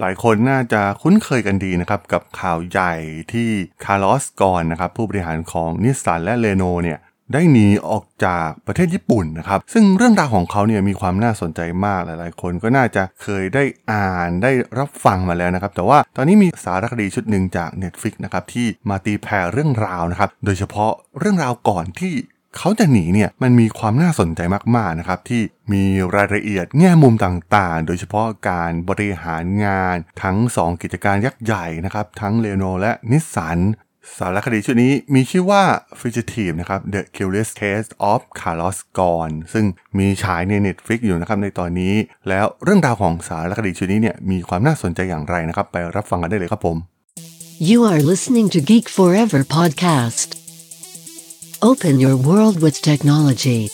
หลายคนน่าจะคุ้นเคยกันดีนะครับ กับข่าวใหญ่ที่คาร์ลอสกอนนะครับ ผู้บริหารของนิสสันและเลโนเนี่ยได้หนีออกจากประเทศญี่ปุ่นนะครับ ซึ่งเรื่องราวของเขาเนี่ยมีความน่าสนใจมากหลายๆ คนก็น่าจะเคยได้อ่านได้รับฟังมาแล้วนะครับ แต่ว่าตอนนี้มีสารคดีชุดหนึ่งจาก Netflix นะครับที่มาตีแผ่เรื่องราวนะครับ โดยเฉพาะเรื่องราวก่อนที่ เขาจะหนีเนี่ยมันมีความน่าสนใจมากๆนะครับที่มีรายละเอียดแง่มุมต่างๆ โดยเฉพาะการบริหารงานทั้ง 2 กิจการยักษ์ใหญ่นะครับทั้งเลโนและนิสสันสารคดีชุดนี้มีชื่อว่า Fugitive นะครับ The Curious Case of Carlos Ghosn ซึ่งมีฉายใน Netflix อยู่นะครับในตอนนี้ แล้วเรื่องราวของสารคดีชุดนี้เนี่ยมีความน่าสนใจอย่างไรนะครับ ไปรับฟังกันได้เลยครับผม You are listening to Geek Forever podcast. Open your world with technology.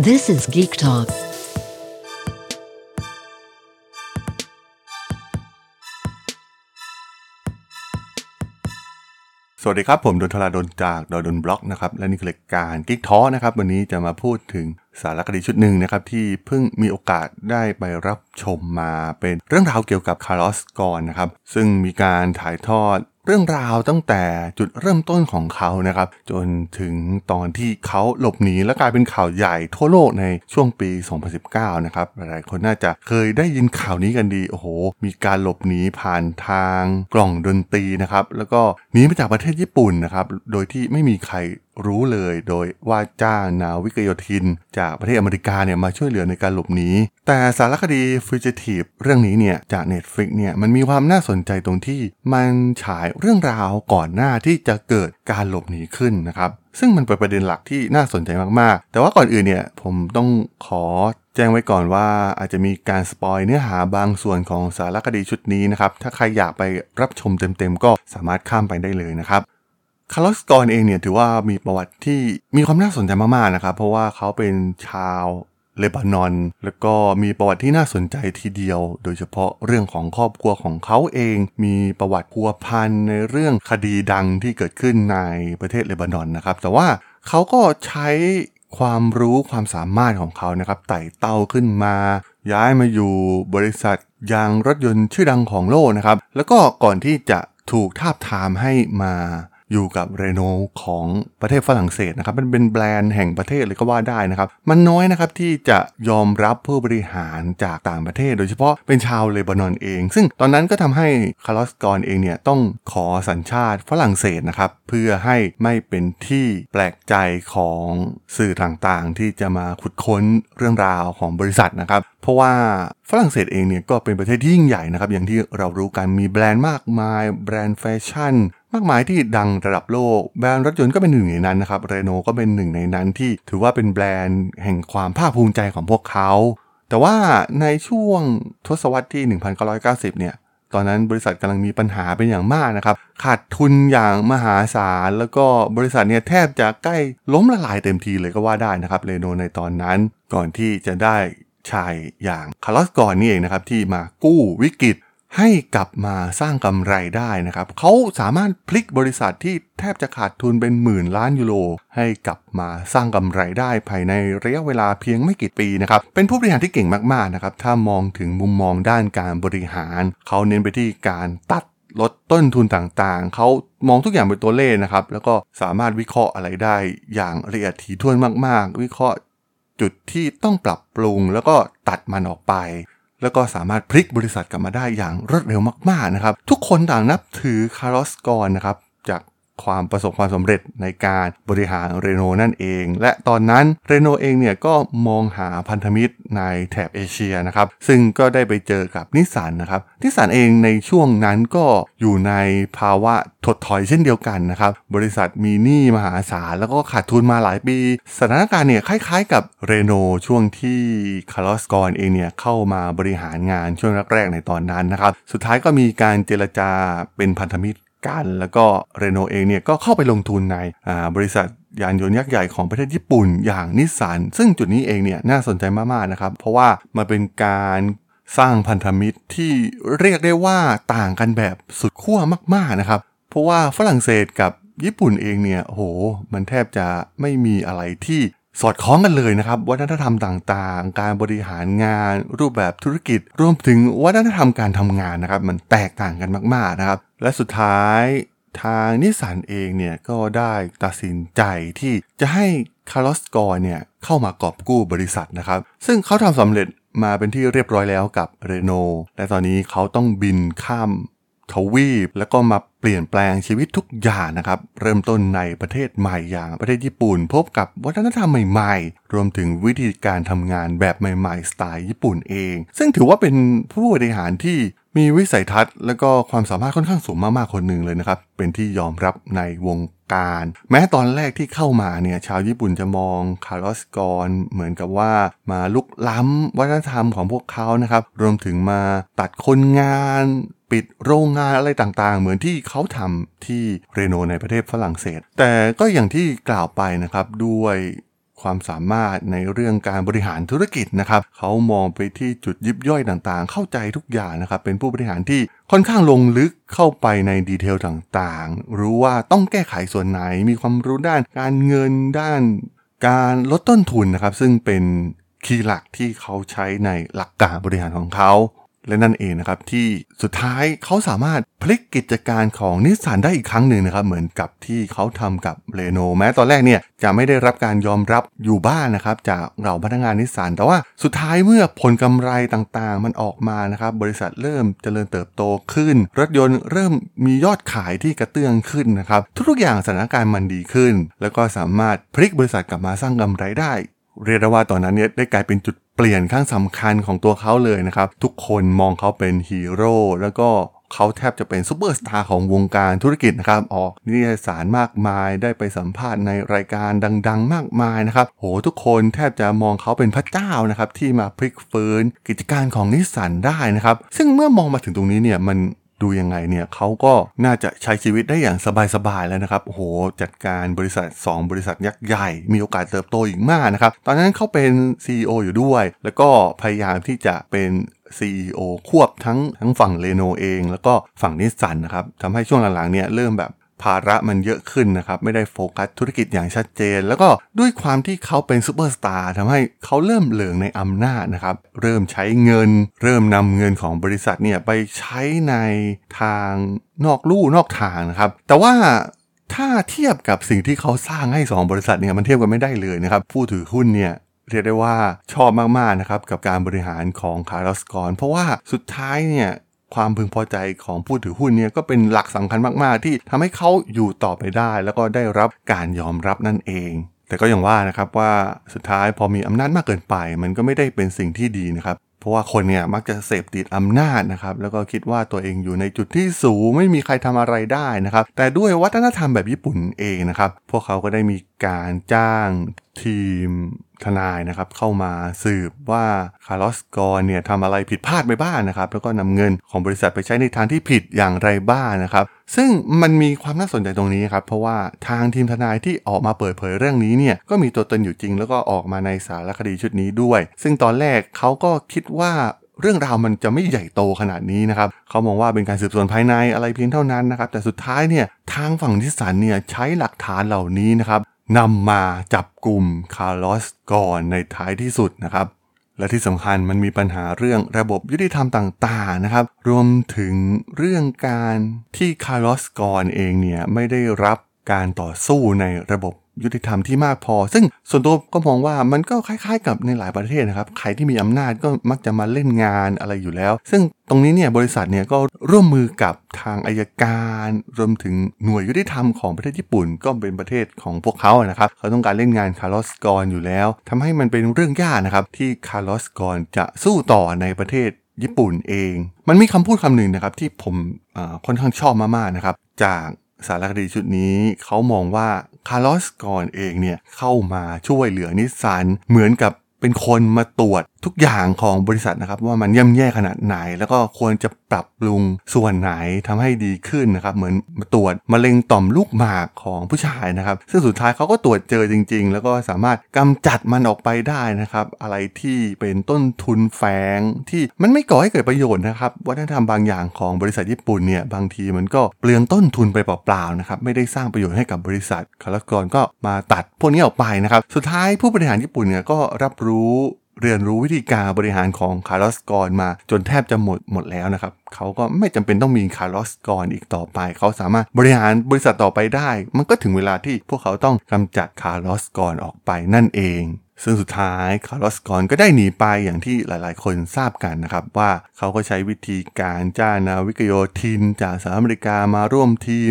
This is Geek Talk. สวัสดีครับ ผมดนทราดนจากดดนบล็อกนะครับและนี่คือรายการกิ๊กท้อนะครับ วันนี้จะมาพูดถึงสารคดีชุดหนึ่งนะครับ ที่เพิ่งมีโอกาสได้ไปรับชมมาเป็นเรื่องราวเกี่ยวกับคาร์ลอสกอนนะครับ ซึ่งมีการถ่ายทอด เรื่องราวตั้งแต่จุดเริ่มต้นของเขานะครับ จนถึงตอนที่เขาหลบหนีและกลายเป็นข่าวใหญ่ทั่วโลกในช่วงปี 2019 นะครับหลายคนน่าจะเคยได้ยินข่าวนี้กันดี โอ้โห มีการหลบหนีผ่านทางกล่องดนตรีนะครับ แล้วก็หนีมาจากประเทศญี่ปุ่นนะครับ โดยที่ไม่มีใครรู้เลยโดยว่าจ้างนาวิกโยธิน จากประเทศอเมริกาเนี่ยมาช่วยเหลือในการหลบหนี แต่สารคดี Fugitive เรื่องนี้เนี่ยจาก Netflix เนี่ยมันมีความน่าสนใจตรงที่มันฉายเรื่องราวก่อนหน้าที่จะเกิดการหลบหนีขึ้นนะครับ ซึ่งมันเป็นประเด็นหลักที่น่าสนใจมากๆ แต่ว่าก่อนอื่นเนี่ยผมต้องขอแจ้งไว้ก่อนว่าอาจจะมีการสปอยเนื้อหาบางส่วนของสารคดีชุดนี้นะครับ ถ้าใครอยากไปรับชมเต็มๆ ก็สามารถข้ามไปได้เลยนะครับ คาร์ลสกอนเองเนี่ยถือว่ามีประวัติที่มีความน่าสนใจมากๆนะครับ เพราะว่าเขาเป็นชาวเลบานอน แล้วก็มีประวัติที่น่าสนใจทีเดียว โดยเฉพาะเรื่องของครอบครัวของเขาเอง มีประวัติพัวพันในเรื่องคดีดังที่เกิดขึ้นในประเทศเลบานอนนะครับ แต่ว่าเขาก็ใช้ความรู้ความสามารถของเขานะครับไต่เต้าขึ้นมา ย้ายมาอยู่บริษัทยางรถยนต์ชื่อดังของโลกนะครับ แล้วก็ก่อนที่จะถูกทาบทามให้มา อยู่กับเรโนของประเทศฝรั่งเศสนะครับมันเป็นแบรนด์แห่งประเทศเลยก็ว่าได้นะครับ มันน้อยนะครับที่จะยอมรับผู้บริหารจากต่างประเทศ โดยเฉพาะเป็นชาวเลบานอนเอง ซึ่งตอนนั้นก็ทำให้คาร์ลสกอนเองเนี่ยต้องขอสัญชาติฝรั่งเศสนะครับ เพื่อให้ไม่เป็นที่แปลกใจของสื่อต่างๆ ที่จะมาขุดค้นเรื่องราวของบริษัทนะครับ เพราะว่าฝรั่งเศสเองเนี่ยก็เป็นประเทศที่ยิ่งใหญ่นะครับ อย่างที่เรารู้กันมีแบรนด์มากมาย แบรนด์แฟชั่น มากมายที่ดังระดับโลก แบรนด์รถยนต์ก็เป็นหนึ่งในนั้นนะครับเรโนก็เป็นหนึ่งในนั้นที่ถือว่าเป็นแบรนด์แห่งความภาคภูมิใจของพวกเขา แต่ว่าในช่วงทศวรรษที่ 1990 เนี่ยตอนนั้นบริษัทกำลังมีปัญหาเป็นอย่างมากนะครับ ขาดทุนอย่างมหาศาล แล้วก็บริษัทเนี่ยแทบจะใกล้ล้มละลายเต็มทีเลยก็ว่าได้นะครับเรโนในตอนนั้น ก่อนที่จะได้ ชายอย่างคาร์ลสกอนนี่เองนะครับที่มากู้วิกฤตให้กลับมาสร้างกำไรได้นะครับ เขาสามารถพลิกบริษัทที่แทบจะขาดทุนเป็นหมื่นล้านยูโร ให้กลับมาสร้างกำไรได้ภายในระยะเวลาเพียงไม่กี่ปีนะครับ เป็นผู้บริหารที่เก่งมากๆนะครับ ถ้ามองถึงมุมมองด้านการบริหาร เขาเน้นไปที่การตัดลดต้นทุนต่างๆ เขามองทุกอย่างเป็นตัวเลขนะครับ แล้วก็สามารถวิเคราะห์อะไรได้อย่างละเอียดถี่ถ้วนมากๆ วิเคราะห์ จุดที่ต้องปรับปรุง แล้วก็ตัดมันออกไป แล้วก็สามารถพลิกบริษัทกลับมาได้อย่างรวดเร็วมากๆนะครับ ทุกคนต่างนับถือคาร์ลสกอนนะครับจาก ความประสบความสำเร็จในการบริหารเรโนนั่นเอง และตอนนั้นเรโนเองเนี่ยก็มองหาพันธมิตรในแถบเอเชียนะครับ ซึ่งก็ได้ไปเจอกับนิสสันนะครับ นิสสันเองในช่วงนั้นก็อยู่ในภาวะถดถอยเช่นเดียวกันนะครับ บริษัทมีหนี้มหาศาลแล้วก็ขาดทุนมาหลายปี สถานการณ์เนี่ยคล้ายๆ กับเรโนช่วงที่คาร์ลอสกอนเองเนี่ยเข้ามาบริหารงานช่วงแรกๆในตอนนั้นนะครับ สุดท้ายก็มีการเจรจาเป็นพันธมิตร กัน แล้วก็เรโนเองเนี่ยก็เข้าไปลงทุนในบริษัทยานยนต์ยักษ์ใหญ่ของประเทศญี่ปุ่นอย่างนิสสันซึ่งจุดนี้เองเนี่ยน่าสนใจมากๆนะครับ เพราะว่ามันเป็นการสร้างพันธมิตรที่เรียกได้ว่าต่างกันแบบสุดขั้วมากๆนะครับ เพราะว่าฝรั่งเศสกับญี่ปุ่นเองเนี่ยโห มันแทบจะไม่มีอะไรที่สอดคล้องกันเลยนะครับ วัฒนธรรมต่างๆ การบริหารงาน รูปแบบธุรกิจ รวมถึงวัฒนธรรมการทำงานนะครับ มันแตกต่างกันมากๆนะครับ และสุดท้ายทางนิสสันเองเนี่ยก็ได้ตัดสินใจที่จะให้คาร์ลอสกอนเนี่ยเข้ามากอบกู้บริษัทนะครับ ซึ่งเขาทำสำเร็จมาเป็นที่เรียบร้อยแล้วกับเรโนและตอนนี้เขาต้องบินข้าม ทวีป แล้วก็มาเปลี่ยนแปลงชีวิตทุกอย่างนะครับ เริ่มต้นในประเทศใหม่อย่างประเทศญี่ปุ่น พบกับวัฒนธรรมใหม่ๆ รวมถึงวิธีการทำงานแบบใหม่ๆ สไตล์ญี่ปุ่นเอง ซึ่งถือว่าเป็นผู้บริหารที่มีวิสัยทัศน์ และก็ความสามารถค่อนข้างสูงมากๆคนหนึ่งเลยนะครับ เป็นที่ยอมรับในวงการ แม้ตอนแรกที่เข้ามาเนี่ยชาวญี่ปุ่นจะมองคาร์ลสกอนเหมือนกับว่ามาลุกล้ำวัฒนธรรมของพวกเขานะครับ รวมถึงมาตัดคนงาน ปิดโรงงานอะไรต่างๆ เหมือนที่เขาทำที่เรโนในประเทศฝรั่งเศส แต่ก็อย่างที่กล่าวไปนะครับด้วยความสามารถในเรื่องการบริหารธุรกิจนะครับ เขามองไปที่จุดยิบย่อยต่างๆ เข้าใจทุกอย่างนะครับ เป็นผู้บริหารที่ค่อนข้างลงลึกเข้าไปใน detail ต่างๆ รู้ว่าต้องแก้ไขส่วนไหน มีความรู้ด้านการเงินด้านการลดต้นทุนนะครับ ซึ่งเป็น key หลักที่เขาใช้ในหลักการบริหารของเขา และนั่นเองนะครับที่สุดท้ายเขาสามารถพลิกกิจการของนิสสันได้อีกครั้งหนึ่งนะครับเหมือนกับที่เขาทำกับเรโนแม้ตอนแรกเนี่ยจะไม่ได้รับการยอมรับอยู่บ้างนะครับจากเหล่าพนักงานนิสสันแต่ว่าสุดท้ายเมื่อผลกำไรต่างๆ มันออกมานะครับบริษัทเริ่มเจริญเติบโตขึ้น รถยนต์เริ่มมียอดขายที่กระเตื้องขึ้นนะครับทุกๆอย่างสถานการณ์มันดีขึ้น แล้วก็สามารถพลิกบริษัทกลับมาสร้างกำไรได้เรียกได้ว่าตอนนั้นเนี่ยได้กลายเป็นจุด เปลี่ยนขั้งสำคัญของตัวเขาเลยนะครับ ทุกคนมองเขาเป็นฮีโร่แล้วก็เขาแทบจะเป็นซูเปอร์สตาร์ของวงการธุรกิจนะครับ ออกนิตยสารมากมายได้ไปสัมภาษณ์ในรายการดัง ๆ มากมายนะครับ โหทุกคนแทบจะมองเขาเป็นพระเจ้านะครับ ที่มาพลิกฟื้นกิจการของนิสสันได้นะครับ ซึ่งเมื่อมองมาถึงตรงนี้เนี่ยมัน ดูยังไงเนี่ยเขาก็น่าจะใช้ชีวิตได้อย่างสบายๆแล้วนะครับโอ้โหจัดการบริษัท 2 บริษัทยักษ์ใหญ่ มีโอกาสเติบโตอีกมากนะครับ ตอนนั้นเขาเป็น CEO อยู่ด้วย แล้วก็พยายามที่จะเป็น CEO ควบทั้งทั้งฝั่งเลโนเอง แล้วก็ฝั่งนิสสันนะครับทำให้ช่วงหลังๆเนี่ยเริ่มแบบ ภาระมันเยอะขึ้นนะครับ ไม่ได้โฟกัสธุรกิจอย่างชัดเจน แล้วก็ด้วยความที่เขาเป็นซูเปอร์สตาร์ทำให้เขาเริ่มเหลิงในอำนาจนะครับ เริ่มใช้เงิน เริ่มนำเงินของบริษัทเนี่ยไปใช้ในทางนอกลู่นอกทางนะครับ แต่ว่าถ้าเทียบกับสิ่งที่เขาสร้างให้ 2 บริษัทเนี่ยมันเทียบกันไม่ได้เลยนะครับ ผู้ถือหุ้นเนี่ยเรียกได้ว่าชอบมาก ๆ นะครับ กับการบริหารของคาร์ลอสกอนเพราะว่าสุดท้ายเนี่ย ความพึงพอใจของผู้ถือหุ้นเนี่ยก็เป็นหลักสำคัญมากๆ ที่ทำให้เขาอยู่ต่อไปได้ แล้วก็ได้รับการยอมรับนั่นเองแต่ก็อย่างว่านะครับว่าสุดท้ายพอมีอำนาจมากเกินไป มันก็ไม่ได้เป็นสิ่งที่ดีนะครับ เพราะว่าคนเนี่ยมักจะเสพติดอำนาจนะครับ แล้วก็คิดว่าตัวเองอยู่ในจุดที่สูงไม่มีใครทำอะไรได้นะครับ แต่ด้วยวัฒนธรรมแบบญี่ปุ่นเองนะครับ พวกเขาก็ได้มีการจ้างทีม ทนายนะครับเข้ามาสืบว่าคาร์ลสกอนเนี่ยทำอะไรผิดพลาดไปบ้างนะครับ แล้วก็นำเงินของบริษัทไปใช้ในทางที่ผิดอย่างไรบ้างนะครับ ซึ่งมันมีความน่าสนใจตรงนี้ครับเพราะว่าทางทีมทนายที่ออกมาเปิดเผยเรื่องนี้เนี่ยก็มีตัวตนอยู่จริง แล้วก็ออกมาในสารคดีชุดนี้ด้วย ซึ่งตอนแรกเขาก็คิดว่าเรื่องราวมันจะไม่ใหญ่โตขนาดนี้นะครับ เขามองว่าเป็นการสืบสวนภายในอะไรเพียงเท่านั้นนะครับ แต่สุดท้ายเนี่ยทางฝั่งนิสสันเนี่ยใช้หลักฐานเหล่านี้นะครับ นำมาจับกลุ่มคาร์ลอสก่อนในท้ายที่สุดนะครับ และที่สำคัญมันมีปัญหาเรื่องระบบยุติธรรมต่างๆนะครับ รวมถึงเรื่องการที่คาร์ลอสกอนเองเนี่ยไม่ได้รับการต่อสู้ในระบบ ยุติธรรมที่มากพอ ซึ่งส่วนตัวก็มองว่ามันก็คล้ายๆ กับในหลายประเทศนะครับ ใครที่มีอำนาจก็มักจะมาเล่นงานอะไรอยู่แล้ว ซึ่งตรงนี้เนี่ยบริษัทเนี่ยก็ร่วมมือกับทางอัยการ รวมถึงหน่วยยุติธรรมของประเทศญี่ปุ่น ก็เป็นประเทศของพวกเขานะครับ เขาต้องการเล่นงานคาร์ลอสกอนอยู่แล้วทำให้มันเป็นเรื่องยากนะครับที่คาร์ลอสกอนจะสู้ต่อในประเทศญี่ปุ่นเอง มันมีคำพูดคำหนึ่งนะครับที่ผมค่อนข้างชอบมากๆนะครับจากสารคดีชุดนี้เขามองว่า คาร์ลอสกอนเองเนี่ยเข้ามาช่วยเหลือนิสสันเหมือนกับเป็นคนมาตรวจ ทุกอย่างของบริษัทนะครับว่ามันย่ำแย่ขนาดไหน แล้วก็ควรจะปรับปรุงส่วนไหนทำให้ดีขึ้นนะครับเหมือนมาตรวจมะเร็งต่อมลูกหมากของผู้ชายนะครับ ซึ่งสุดท้ายเขาก็ตรวจเจอจริง ๆ แล้วก็สามารถกำจัดมันออกไปได้นะครับ อะไรที่เป็นต้นทุนแฝงที่มันไม่ก่อให้เกิดประโยชน์นะครับวัฒนธรรมบางอย่างของบริษัทญี่ปุ่นเนี่ยบางทีมันก็เปลืองต้นทุนไปเปล่าๆนะครับไม่ได้สร้างประโยชน์ให้กับบริษัทคาร์ลอสกอนก็มาตัดพวกนี้ออกไปนะครับสุดท้ายผู้บริหารญี่ปุ่นเนี่ยก็รับรู้ เรียนรู้วิธีการบริหารของคาร์ลอสกอนมาจนแทบจะหมดหมดแล้วนะครับ เขาก็ไม่จำเป็นต้องมีคาร์ลอสกอนอีกต่อไป เขาสามารถบริหารบริษัทต่อไปได้ มันก็ถึงเวลาที่พวกเขาต้องกำจัดคาร์ลอสกอนออกไปนั่นเอง ซึ่งสุดท้ายคาร์ลสกอนก็ได้หนีไปอย่างที่หลายๆ คนทราบกันนะครับ ว่าเขาก็ใช้วิธีการจ้างนาวิกโยธินจากสหรัฐอเมริกามาร่วมทีม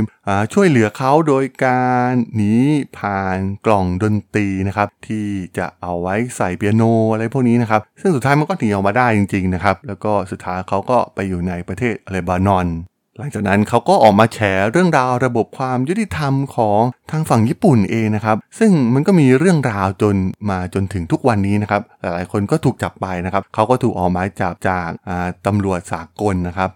ช่วยเหลือเขาโดยการหนีผ่านกล่องดนตรีนะครับ ที่จะเอาไว้ใส่เปียโนอะไรพวกนี้นะครับ ซึ่งสุดท้ายมันก็หนีออกมาได้จริง ๆ นะครับ แล้วก็สุดท้ายเขาก็ไปอยู่ในประเทศเลบานอน หลังจากนั้นเขาก็ออกมาแฉเรื่องราวระบบความยุติธรรมของทางฝั่งญี่ปุ่นเองนะครับ ซึ่งมันก็มีเรื่องราวจนมาจนถึงทุกวันนี้นะครับ หลายคนก็ถูกจับไปนะครับ เขาก็ถูกออกหมายจับจากตำรวจสากลนะครับ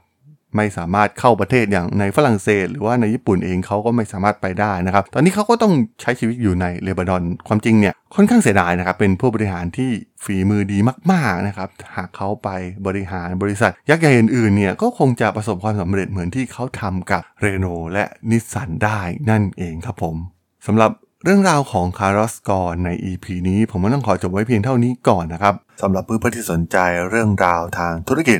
ไม่สามารถเข้าประเทศอย่างในฝรั่งเศส หรือว่าในญี่ปุ่นเองเขาก็ไม่สามารถไปได้นะครับ ตอนนี้เขาก็ต้องใช้ชีวิตอยู่ในเลบานอน ความจริงเนี่ยค่อนข้างเสียดายนะครับ เป็นผู้บริหารที่ฝีมือดีมากๆนะครับ หากเขาไปบริหารบริษัท ยักษ์ใหญ่อื่นๆเนี่ยก็คงจะประสบความสำเร็จเหมือนที่เขาทำกับเรโนและนิสสันได้นั่นเองครับผมสำหรับเรื่องราวของคาร์ลอสกอนใน EP นี้ผมก็ต้องขอจบไว้เพียงเท่านี้ก่อนนะครับสำหรับเพื่อนๆที่สนใจเรื่องราวทางธุรกิจ